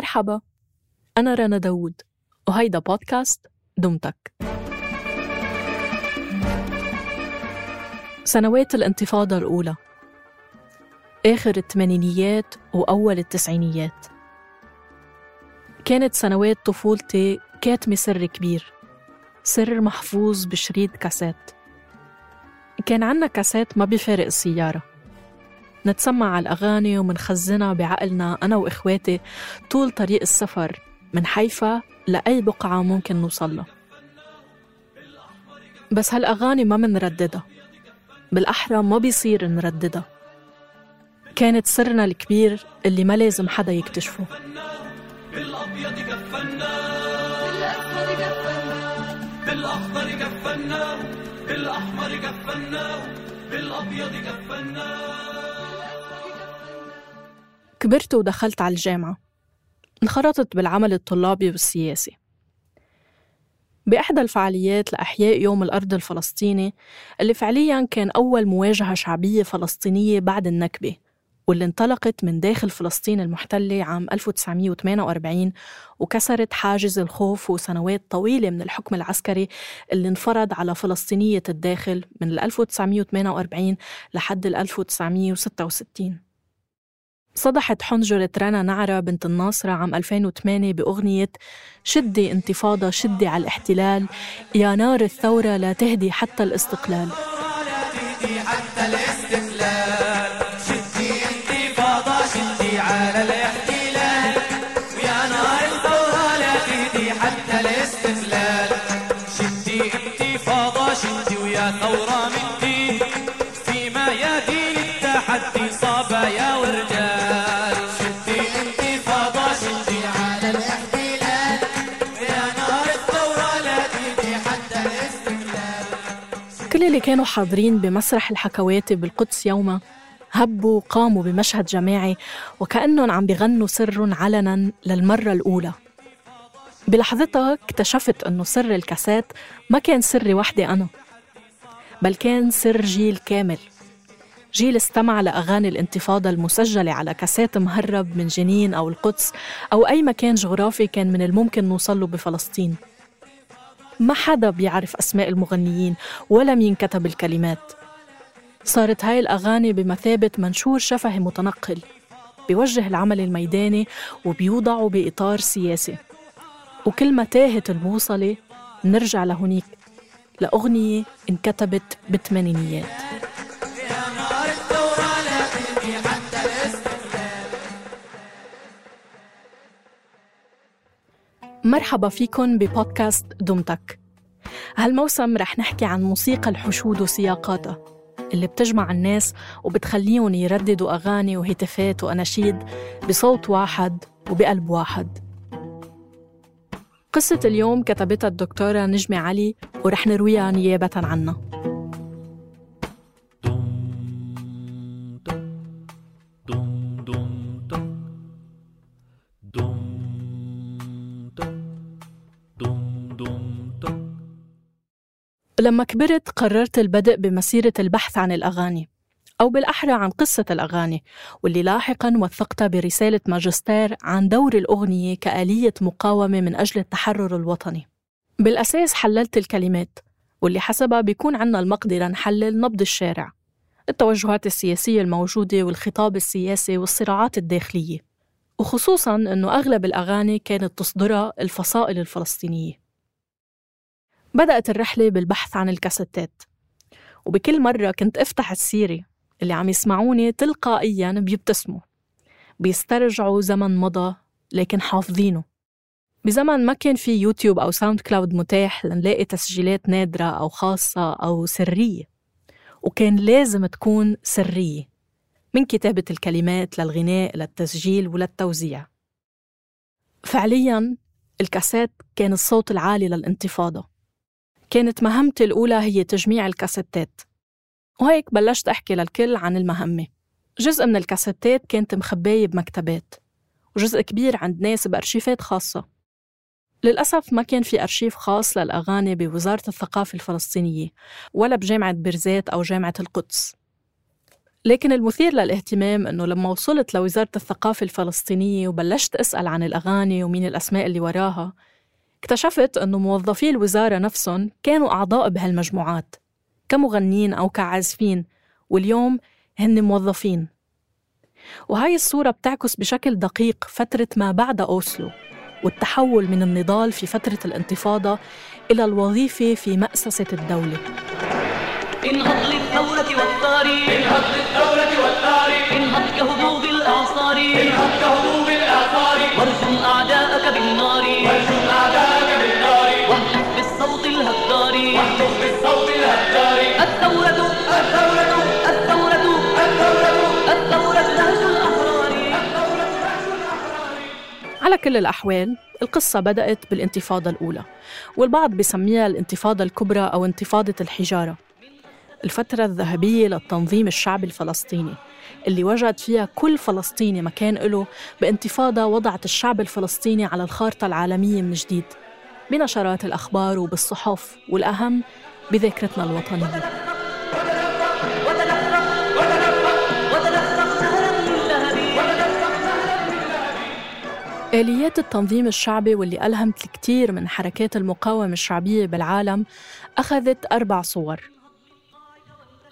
مرحبا أنا رنا داوود وهيدا بودكاست دمتك. سنوات الانتفاضة الأولى. آخر الثمانينيات وأول التسعينيات. كانت سنوات طفولتي كاتمة سر كبير سر محفوظ بشريط كاسات. كان عنا كاسات ما بيفارق السيارة. نتسمع على الأغاني ومنخزنها بعقلنا أنا وإخواتي طول طريق السفر من حيفا لأي بقعة ممكن نوصلها بس هالأغاني ما منرددها بالأحرى ما بيصير نرددها كانت سرنا الكبير اللي ما لازم حدا يكتشفه. بالابيض كفنا بالأحمر كفنا بالاخضر كفنا بالأحمر كفنا بالأبيض كفنا كبرت ودخلت على الجامعة. انخرطت بالعمل الطلابي والسياسي. بإحدى الفعاليات لأحياء يوم الأرض الفلسطيني اللي فعلياً كان أول مواجهة شعبية فلسطينية بعد النكبة واللي انطلقت من داخل فلسطين المحتلة عام 1948 وكسرت حاجز الخوف وسنوات طويلة من الحكم العسكري اللي انفرض على فلسطينية الداخل من 1948 لحد 1966 صدحت حنجرة رنا نعرة بنت الناصرة عام 2008 بأغنية شدي انتفاضة شدي على الاحتلال يا نار الثورة لا تهدي حتى الاستقلال حتى الاستقلال. كانوا حاضرين بمسرح الحكواتي بالقدس يوما هبوا وقاموا بمشهد جماعي وكأنهم عم بيغنوا سر علنا للمرة الأولى. بلحظتها اكتشفت أنه سر الكاسات ما كان سري وحدي أنا بل كان سر جيل كامل. جيل استمع لأغاني الانتفاضة المسجلة على كاسات مهرب من جنين أو القدس أو أي مكان جغرافي كان من الممكن نوصله بفلسطين. ما حدا بيعرف أسماء المغنيين ولا مين كتب الكلمات. صارت هاي الأغاني بمثابة منشور شفهي متنقل بيوجه العمل الميداني وبيوضعه بإطار سياسي. وكل ما تاهت البوصلة نرجع لهونيك لأغنية انكتبت بالثمانينيات مرحبا فيكن ببودكاست دمتك. هالموسم رح نحكي عن موسيقى الحشود وسياقاتها اللي بتجمع الناس وبتخليهم يرددوا أغاني وهتافات وأناشيد بصوت واحد وبقلب واحد. قصة اليوم كتبتها الدكتورة نجمة علي ورح نرويها نيابة عنها. لما كبرت قررت البدء بمسيرة البحث عن الأغاني أو بالأحرى عن قصة الأغاني واللي لاحقاً وثقتها برسالة ماجستير عن دور الأغنية كآلية مقاومة من أجل التحرر الوطني. بالأساس حللت الكلمات واللي حسبها بيكون عنا المقدرة نحلل نبض الشارع التوجهات السياسية الموجودة والخطاب السياسي والصراعات الداخلية وخصوصاً أنه أغلب الأغاني كانت تصدرها الفصائل الفلسطينية. بدأت الرحلة بالبحث عن الكاسيتات. وبكل مرة كنت أفتح السيرة اللي عم يسمعوني تلقائياً بيبتسموا. بيسترجعوا زمن مضى لكن حافظينه. بزمن ما كان في يوتيوب أو ساوند كلاود متاح لنلاقي تسجيلات نادرة أو خاصة أو سرية. وكان لازم تكون سرية. من كتابة الكلمات للغناء للتسجيل وللتوزيع. فعلياً الكاسات كان الصوت العالي للانتفاضة. كانت مهمتي الأولى هي تجميع الكاسيتات. وهيك بلشت أحكي للكل عن المهمة. جزء من الكاسيتات كانت مخباية بمكتبات وجزء كبير عند ناس بأرشيفات خاصة. للأسف ما كان في أرشيف خاص للأغاني بوزارة الثقافة الفلسطينية ولا بجامعة بيرزيت أو جامعة القدس. لكن المثير للاهتمام أنه لما وصلت لوزارة الثقافة الفلسطينية وبلشت أسأل عن الأغاني ومين الأسماء اللي وراها اكتشفت أنه موظفي الوزارة نفسهم كانوا أعضاء بهالمجموعات كمغنين أو كعازفين واليوم هن موظفين. وهاي الصورة بتعكس بشكل دقيق فترة ما بعد أوسلو والتحول من النضال في فترة الانتفاضة إلى الوظيفة في مأسسة الدولة. انهض للثورة والثار انهض للثورة والثار كل الأحوال القصة بدأت بالانتفاضة الأولى والبعض بسميها الانتفاضة الكبرى أو انتفاضة الحجارة. الفترة الذهبية للتنظيم الشعبي الفلسطيني اللي وجد فيها كل فلسطيني مكان له بانتفاضة وضعت الشعب الفلسطيني على الخارطة العالمية من جديد بنشرات الأخبار وبالصحف والأهم بذاكرتنا الوطنية. آليات التنظيم الشعبي واللي ألهمت الكثير من حركات المقاومة الشعبية بالعالم أخذت أربع صور.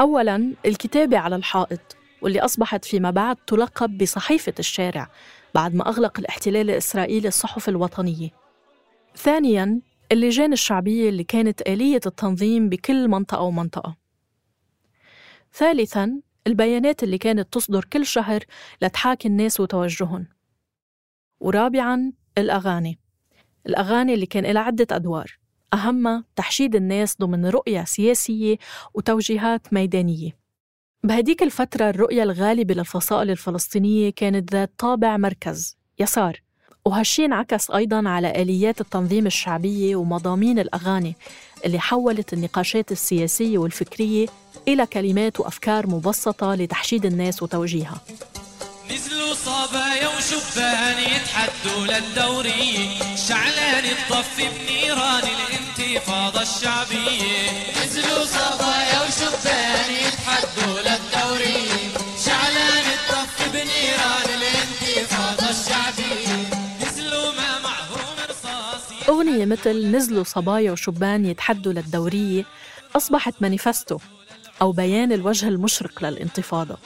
أولاً الكتابة على الحائط واللي أصبحت فيما بعد تلقب بصحيفة الشارع بعد ما أغلق الاحتلال الإسرائيلي الصحف الوطنية. ثانياً اللجان الشعبية اللي كانت آلية التنظيم بكل منطقة ومنطقة. ثالثاً البيانات اللي كانت تصدر كل شهر لتحاكي الناس وتوجههم. ورابعاً الأغاني. الأغاني اللي كان لها عدة أدوار. أهمها تحشيد الناس ضمن رؤية سياسية وتوجيهات ميدانية. بهديك الفترة الرؤية الغالبة للفصائل الفلسطينية كانت ذات طابع مركز يسار. وهالشي انعكس أيضاً على آليات التنظيم الشعبية ومضامين الأغاني اللي حولت النقاشات السياسية والفكرية إلى كلمات وأفكار مبسطة لتحشيد الناس وتوجيهها. نزلوا صبايا وشبان يتحدوا للدورية شعلان الطف بنيران الانتفاضة الشعبية نزلوا صبايا وشبان يتحدوا للدورية شعلان الطف بنيران الانتفاضة الشعبية نزلوا ما معهم رصاص أغنية مثل نزلوا صبايا وشبان يتحدوا للدورية أصبحت مانيفستو أو بيان الوجه المشرق للانتفاضة.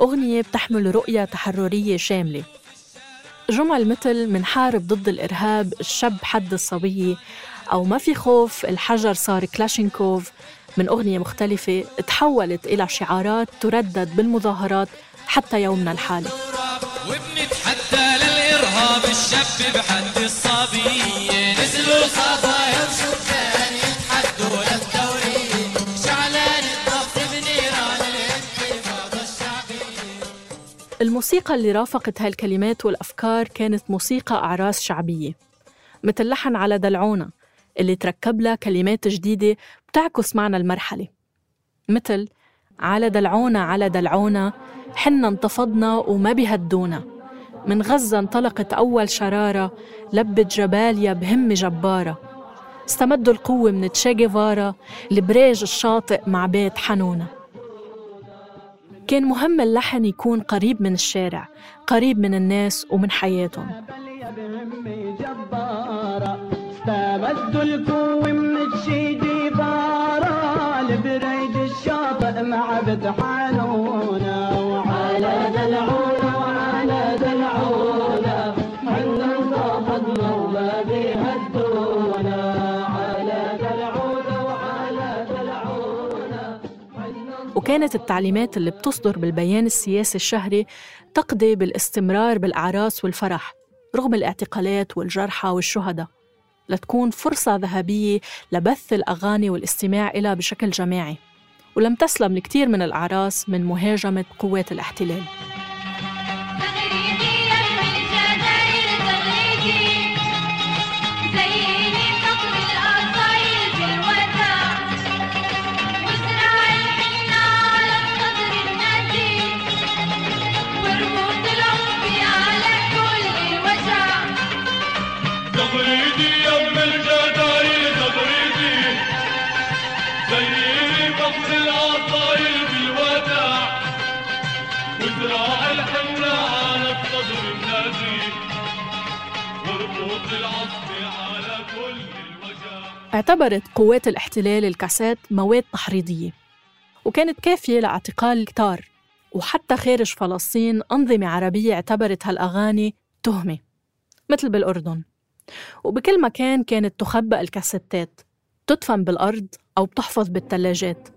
أغنية بتحمل رؤية تحررية شاملة. جمل مثل منحارب ضد الإرهاب الشاب حد الصبية أو ما في خوف الحجر صار كلاشينكوف. من أغنية مختلفة تحولت إلى شعارات تردد بالمظاهرات حتى يومنا الحالي. وبنتحدى للإرهاب الشاب بحد الصبية الموسيقى اللي رافقت هالكلمات والأفكار كانت موسيقى أعراس شعبية مثل لحن على دلعونا اللي تركب لها كلمات جديدة بتعكس معنى المرحلة مثل على دلعونا على دلعونا حنا انتفضنا وما بيهدونا من غزة انطلقت أول شرارة لبت جباليا بهمة جبارة استمدوا القوة من تشي جيفارا البريج الشاطئ مع بيت حنونة. كان مهم اللحن يكون قريب من الشارع قريب من الناس ومن حياتهم. من الشيدي الشاطئ مع وعلى وكانت التعليمات اللي بتصدر بالبيان السياسي الشهري تقضي بالاستمرار بالأعراس والفرح رغم الاعتقالات والجرحى والشهداء. لتكون فرصة ذهبية لبث الأغاني والاستماع إلها بشكل جماعي. ولم تسلم الكثير من الأعراس من مهاجمة قوات الاحتلال. اعتبرت قوات الاحتلال الكاسات مواد تحريضية وكانت كافية لاعتقال كتار وحتى خارج فلسطين أنظمة عربية اعتبرت هالأغاني تهمة مثل بالأردن. وبكل مكان كانت تخبأ الكاسيتات تدفن بالأرض أو بتحفظ بالثلاجات.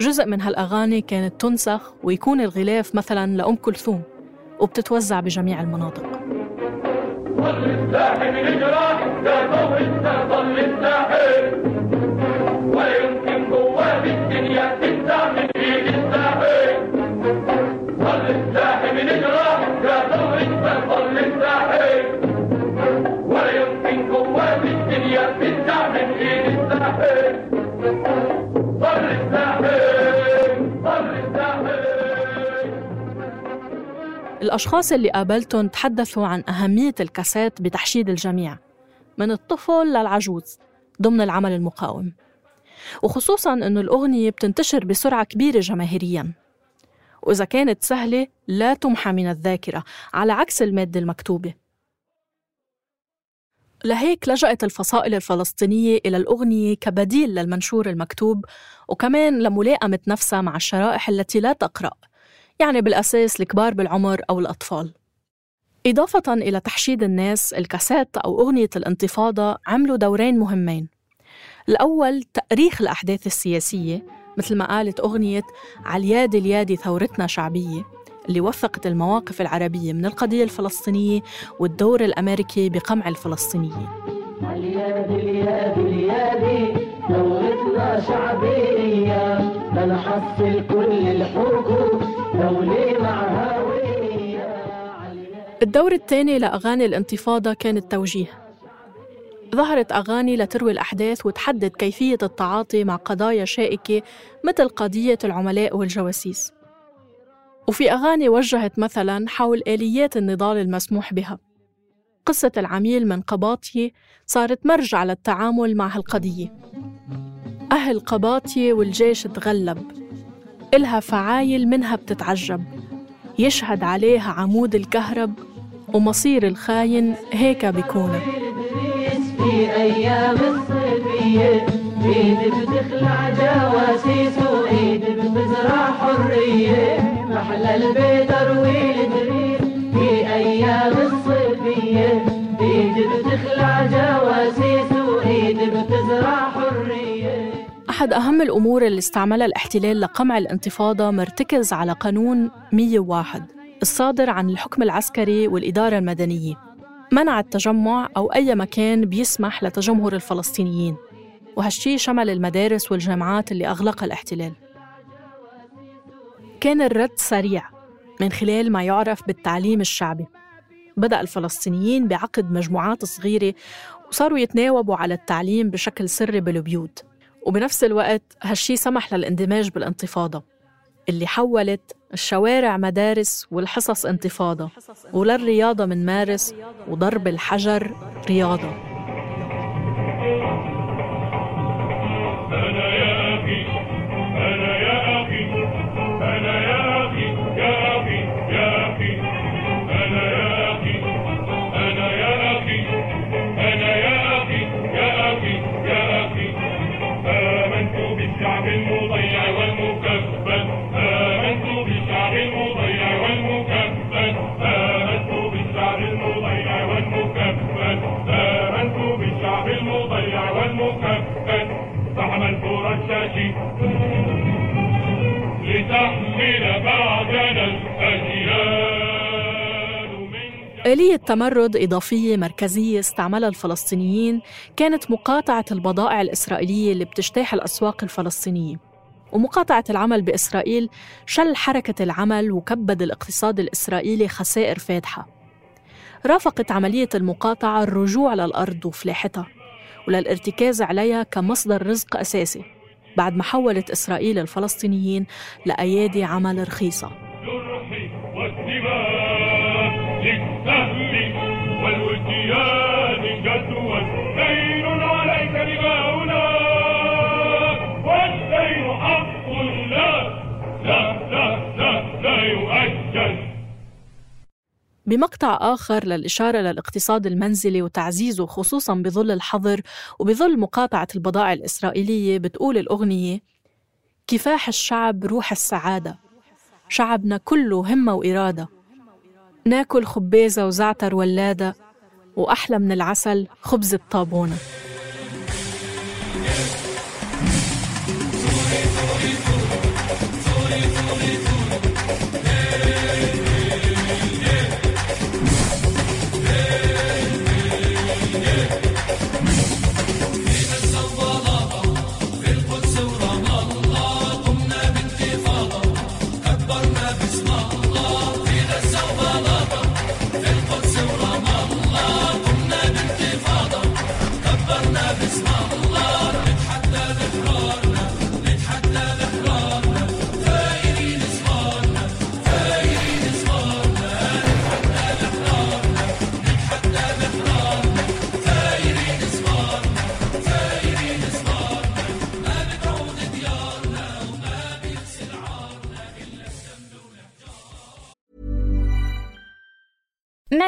جزء من هالأغاني كانت تنسخ ويكون الغلاف مثلاً لأم كلثوم وبتتوزع بجميع المناطق. الأشخاص اللي قابلتهم تحدثوا عن أهمية الكاسات بتحشيد الجميع من الطفل للعجوز ضمن العمل المقاوم. وخصوصاً أنه الأغنية بتنتشر بسرعة كبيرة جماهيرياً. وإذا كانت سهلة لا تمحى من الذاكرة على عكس المادة المكتوبة. لهيك لجأت الفصائل الفلسطينية إلى الأغنية كبديل للمنشور المكتوب وكمان لملائمة نفسها مع الشرائح التي لا تقرأ يعني بالأساس الكبار بالعمر أو الأطفال. إضافة إلى تحشيد الناس الكاسات أو أغنية الانتفاضة عملوا دورين مهمين. الأول تأريخ الأحداث السياسية مثل ما قالت أغنية عاليادي اليادي ثورتنا شعبية اللي وثقت المواقف العربية من القضية الفلسطينية والدور الأمريكي بقمع الفلسطينيين. اليادي اليادي اليادي ثورتنا شعبية لنحصل كل الحقوق دولة الدور الثاني لأغاني الانتفاضة كان التوجيه. ظهرت أغاني لتروي الأحداث وتحدد كيفية التعاطي مع قضايا شائكة مثل قضية العملاء والجواسيس. وفي أغاني وجهت مثلاً حول آليات النضال المسموح بها. قصة العميل من قباطية صارت مرجع للتعامل مع هالقضية. أهل قباطية والجيش تغلب. إلها فعايل منها بتتعجب. يشهد عليها عمود الكهرب ومصير الخاين هيك بيكون. في أيام الصيفية إيد بتخلع جواسيس وإيد بتزرع حرية محلى البيت أروي إدريس في أيام الصيفية إيد بتخلع جواسيس وإيد بتزرع حرية. أحد أهم الأمور اللي استعملها الاحتلال لقمع الانتفاضة مرتكز على قانون 101 الصادر عن الحكم العسكري والإدارة المدنية. منع التجمع أو أي مكان بيسمح لتجمهر الفلسطينيين. وهالشي شمل المدارس والجامعات اللي أغلقها الاحتلال. كان الرد سريع من خلال ما يعرف بالتعليم الشعبي. بدأ الفلسطينيين بعقد مجموعات صغيرة وصاروا يتناوبوا على التعليم بشكل سري بالبيوت. وبنفس الوقت هالشي سمح للاندماج بالانتفاضة اللي حولت الشوارع مدارس والحصص انتفاضة وللرياضة من مارس وضرب الحجر رياضة. لتحمل بعدنا الأجيال آلية تمرد إضافية مركزية استعملها الفلسطينيين كانت مقاطعة البضائع الإسرائيلية اللي بتجتاح الأسواق الفلسطينية. ومقاطعة العمل بإسرائيل شل حركة العمل وكبد الاقتصاد الإسرائيلي خسائر فادحة رافقت عملية المقاطعة الرجوع للأرض وفلاحتها وللارتكاز عليها كمصدر رزق أساسي. بعد ما حولت إسرائيل الفلسطينيين لأيادي عمل رخيصة. لا لا لا لا يؤجل. بمقطع آخر للإشارة للاقتصاد المنزلي وتعزيزه خصوصاً بظل الحظر وبظل مقاطعة البضائع الإسرائيلية بتقول الأغنية كفاح الشعب روح السعادة. شعبنا كله همة وإرادة. ناكل خبازة وزعتر ولادة وأحلى من العسل خبز الطابونة.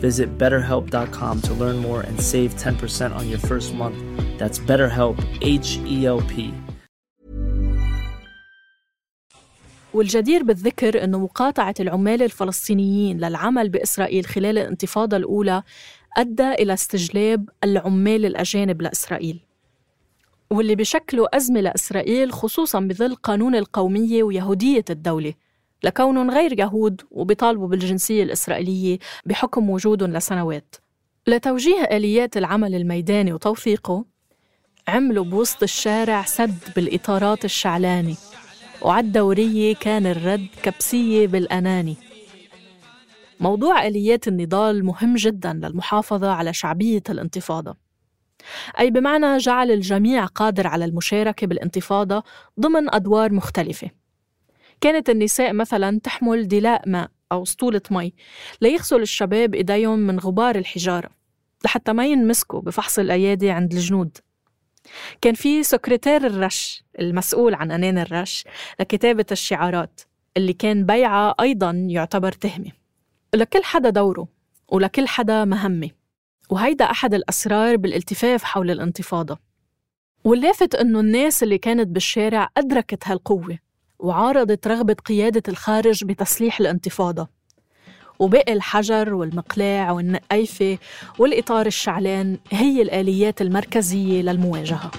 Visit betterhelp.com to learn more and save 10% on your first month. That's BetterHelp, H E L P. والجدير بالذكر أنه مقاطعة العمال الفلسطينيين للعمل بإسرائيل خلال الانتفاضة الأولى أدى إلى استجلاب العمال الأجانب لإسرائيل واللي بشكلوا أزمة لإسرائيل خصوصاً بظل قانون القومية ويهودية الدولة لكونهم غير يهود وبيطالبوا بالجنسية الإسرائيلية بحكم وجودهم لسنوات. لتوجيه آليات العمل الميداني وتوثيقه عملوا بوسط الشارع سد بالإطارات الشعلاني وعالدورية كان الرد كبسية بالأناني. موضوع آليات النضال مهم جدا للمحافظة على شعبية الانتفاضة. أي بمعنى جعل الجميع قادر على المشاركة بالانتفاضة ضمن أدوار مختلفة. كانت النساء مثلا تحمل دلاء ماء أو سطولة مي ليغسل الشباب إيديهم من غبار الحجارة لحتى ما ينمسكوا بفحص الأيادي عند الجنود. كان في سكرتير الرش المسؤول عن أنان الرش لكتابة الشعارات اللي كان بيعها أيضا يعتبر تهمة. لكل حدا دوره ولكل حدا مهمة وهيدا أحد الأسرار بالالتفاف حول الانتفاضة. واللافت إنه الناس اللي كانت بالشارع أدركت هالقوة. وعارضت رغبة قيادة الخارج بتسليح الانتفاضة. وبقي الحجر والمقلاع والنقيفة والإطار الشعلان هي الآليات المركزية للمواجهة.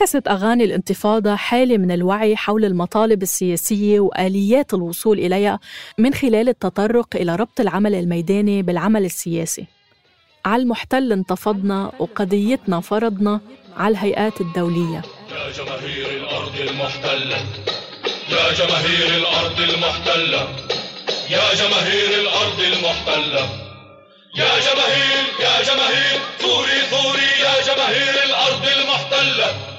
عكست أغاني الانتفاضة حالة من الوعي حول المطالب السياسية وآليات الوصول إليها من خلال التطرق إلى ربط العمل الميداني بالعمل السياسي. على المحتل انتفضنا وقضيتنا فرضنا على الهيئات الدولية. يا جماهير الأرض المحتلة يا جماهير الأرض المحتلة يا جماهير الأرض المحتلة يا جماهير يا جماهير ثوري ثوري يا جماهير الأرض المحتلة.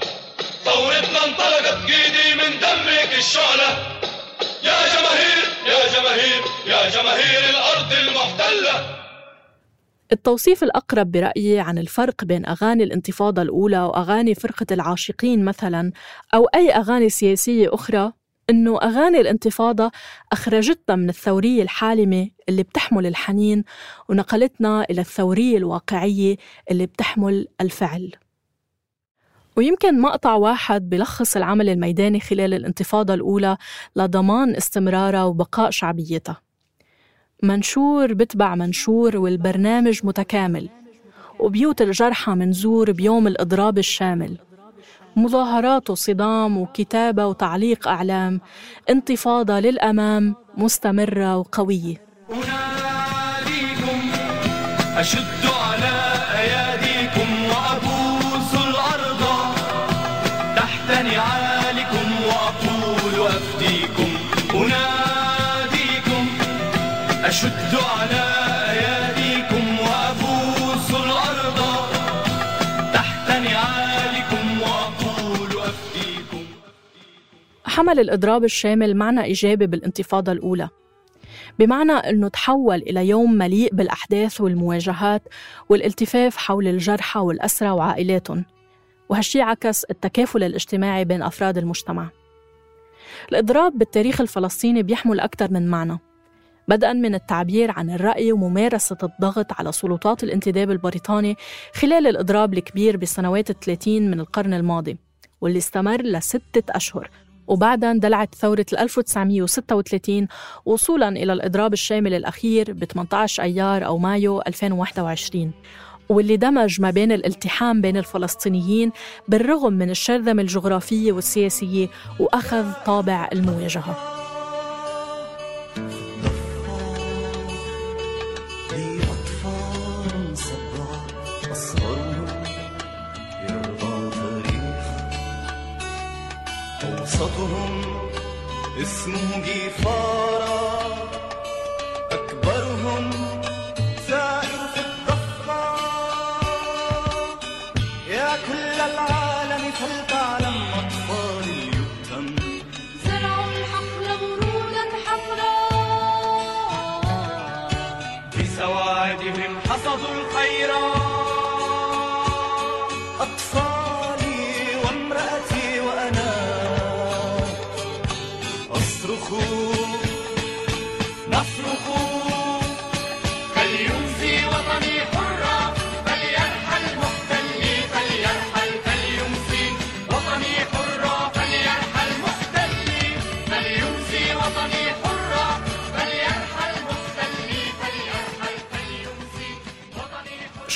ثورتنا انطلقت جيدي من دمك الشعلة. يا جماهير يا جماهير يا جماهير الأرض المحتلة. التوصيف الأقرب برأيي عن الفرق بين أغاني الانتفاضة الأولى وأغاني فرقة العاشقين مثلاً أو أي أغاني سياسية أخرى إنه أغاني الانتفاضة أخرجتنا من الثورية الحالمة اللي بتحمل الحنين ونقلتنا إلى الثورية الواقعية اللي بتحمل الفعل. ويمكن مقطع واحد بلخص العمل الميداني خلال الانتفاضة الأولى لضمان استمرارها وبقاء شعبيتها. منشور بتبع منشور والبرنامج متكامل وبيوت الجرحى منزور بيوم الإضراب الشامل. مظاهرات وصدام وكتابة وتعليق أعلام انتفاضة للأمام مستمرة وقوية. أناديكم أشد حمل الإضراب الشامل معنى إيجابي بالانتفاضة الأولى. بمعنى أنه تحول إلى يوم مليء بالأحداث والمواجهات والالتفاف حول الجرحى والأسرى وعائلاتهم. وهالشي عكس التكافل الاجتماعي بين أفراد المجتمع. الإضراب بالتاريخ الفلسطيني بيحمل أكثر من معنى بدءا من التعبير عن الرأي وممارسة الضغط على سلطات الانتداب البريطاني خلال الإضراب الكبير بسنوات الثلاثين من القرن الماضي واللي استمر لستة أشهر. وبعدها اندلعت ثورة 1936 وصولا إلى الإضراب الشامل الأخير ب 18 أيار أو مايو 2021 واللي دمج ما بين الالتحام بين الفلسطينيين بالرغم من الشرذمة الجغرافية والسياسية وأخذ طابع المواجهة. for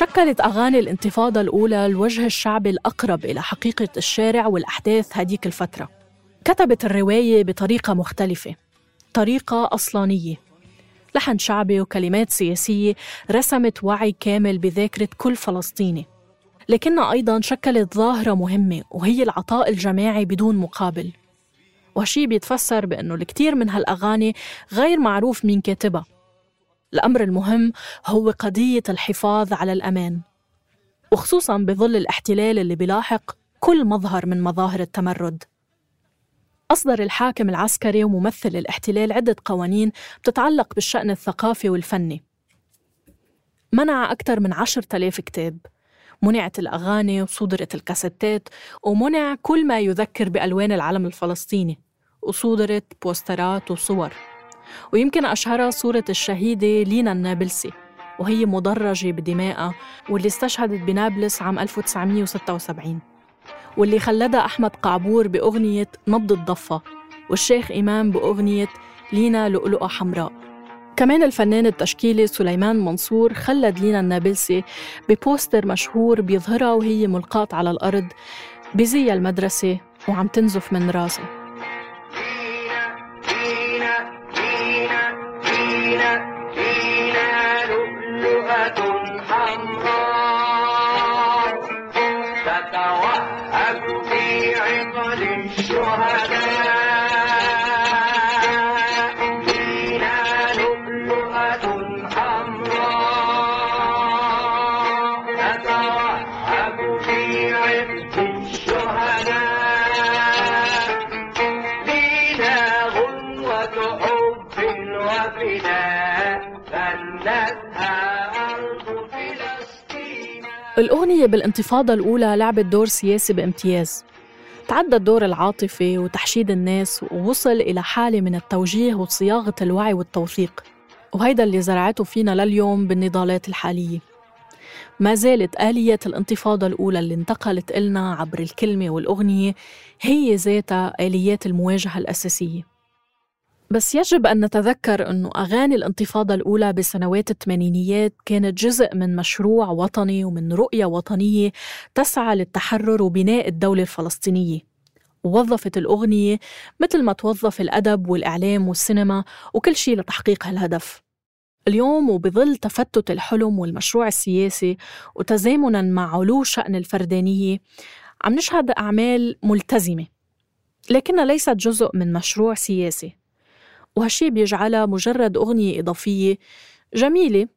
شكلت أغاني الانتفاضة الأولى الوجه الشعبي الأقرب إلى حقيقة الشارع والأحداث هديك الفترة. كتبت الرواية بطريقة مختلفة طريقة أصلانية. لحن شعبي وكلمات سياسية رسمت وعي كامل بذاكرة كل فلسطيني. لكنها أيضا شكلت ظاهرة مهمة وهي العطاء الجماعي بدون مقابل. وهالشي بيتفسر بأنه الكثير من هالأغاني غير معروف مين كاتبها. الأمر المهم هو قضية الحفاظ على الأمان. وخصوصا بظل الاحتلال اللي بيلاحق كل مظهر من مظاهر التمرد. أصدر الحاكم العسكري وممثل الاحتلال عدة قوانين بتتعلق بالشأن الثقافي والفني. منع أكثر من عشرة آلاف كتاب منعت الأغاني وصودرت الكاسيتات ومنع كل ما يذكر بألوان العلم الفلسطيني وصودرت بوسترات وصور. ويمكن أشهرها صورة الشهيدة لينا النابلسي وهي مدرجة بدمائها واللي استشهدت بنابلس عام 1976 واللي خلدها أحمد قعبور بأغنية نبض الضفة والشيخ إمام بأغنية لينا لؤلؤة حمراء. كمان الفنان التشكيلي سليمان منصور خلد لينا النابلسي ببوستر مشهور بيظهرها وهي ملقاة على الأرض بزي المدرسة وعم تنزف من راسها. الأغنية بالانتفاضة الأولى لعبت دور سياسي بامتياز. تعدى الدور العاطفي وتحشيد الناس ووصل إلى حالة من التوجيه وصياغة الوعي والتوثيق. وهيدا اللي زرعته فينا لليوم بالنضالات الحالية. ما زالت آلية الانتفاضة الأولى اللي انتقلت إلنا عبر الكلمة والأغنية هي ذاتها آليات المواجهة الأساسية. بس يجب أن نتذكر أنه أغاني الانتفاضة الأولى بسنوات الثمانينيات كانت جزء من مشروع وطني ومن رؤية وطنية تسعى للتحرر وبناء الدولة الفلسطينية. ووظفت الأغنية مثل ما توظف الأدب والإعلام والسينما وكل شيء لتحقيق هالهدف. اليوم وبظل تفتت الحلم والمشروع السياسي وتزامنا مع علو شأن الفردانية عم نشهد أعمال ملتزمة لكنها ليست جزء من مشروع سياسي. وهالشي بيجعلها مجرد أغنية إضافية جميلة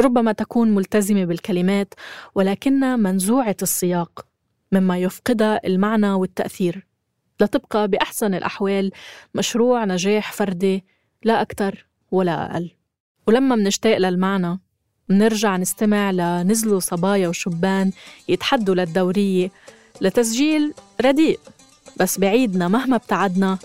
ربما تكون ملتزمة بالكلمات ولكنها منزوعة السياق مما يفقدها المعنى والتأثير. لتبقى بأحسن الأحوال مشروع نجاح فردي لا أكثر ولا أقل. ولما منشتاق للمعنى منرجع نستمع لنزلوا صبايا وشبان يتحدوا للدورية لتسجيل رديء بس بعيدنا مهما ابتعدنا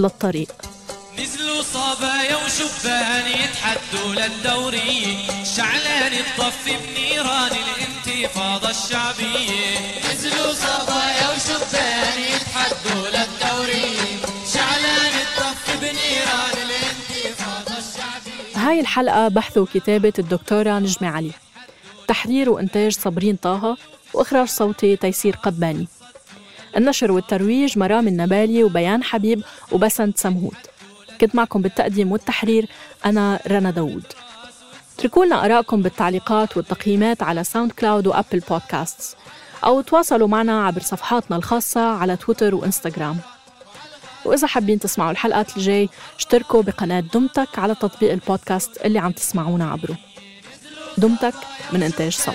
للطريق. نزلوا صبايا وشبان يتحدوا للدورية شعلان الطف بنيران الانتفاضة الشعبية نزلوا صبايا وشبان يتحدوا للدورية شعلان الطف بنيران الانتفاضة الشعبية هاي الحلقة بحث وكتابة الدكتورة نجمة علي. تحرير وإنتاج صابرين طه وإخراج صوتي تيسير قباني. النشر والترويج مرام النبالي وبيان حبيب وبسنت سمهوت. كنت معكم بالتقديم والتحرير أنا رنا داوود. اتركوا لنا بالتعليقات والتقييمات على ساوند كلاود وأبل Podcasts أو تواصلوا معنا عبر صفحاتنا الخاصة على تويتر وإنستغرام. وإذا حابين تسمعوا الحلقات الجاي اشتركوا بقناة دمتك على تطبيق البودكاست اللي عم تسمعونا عبره. دمتك من إنتاج صوت.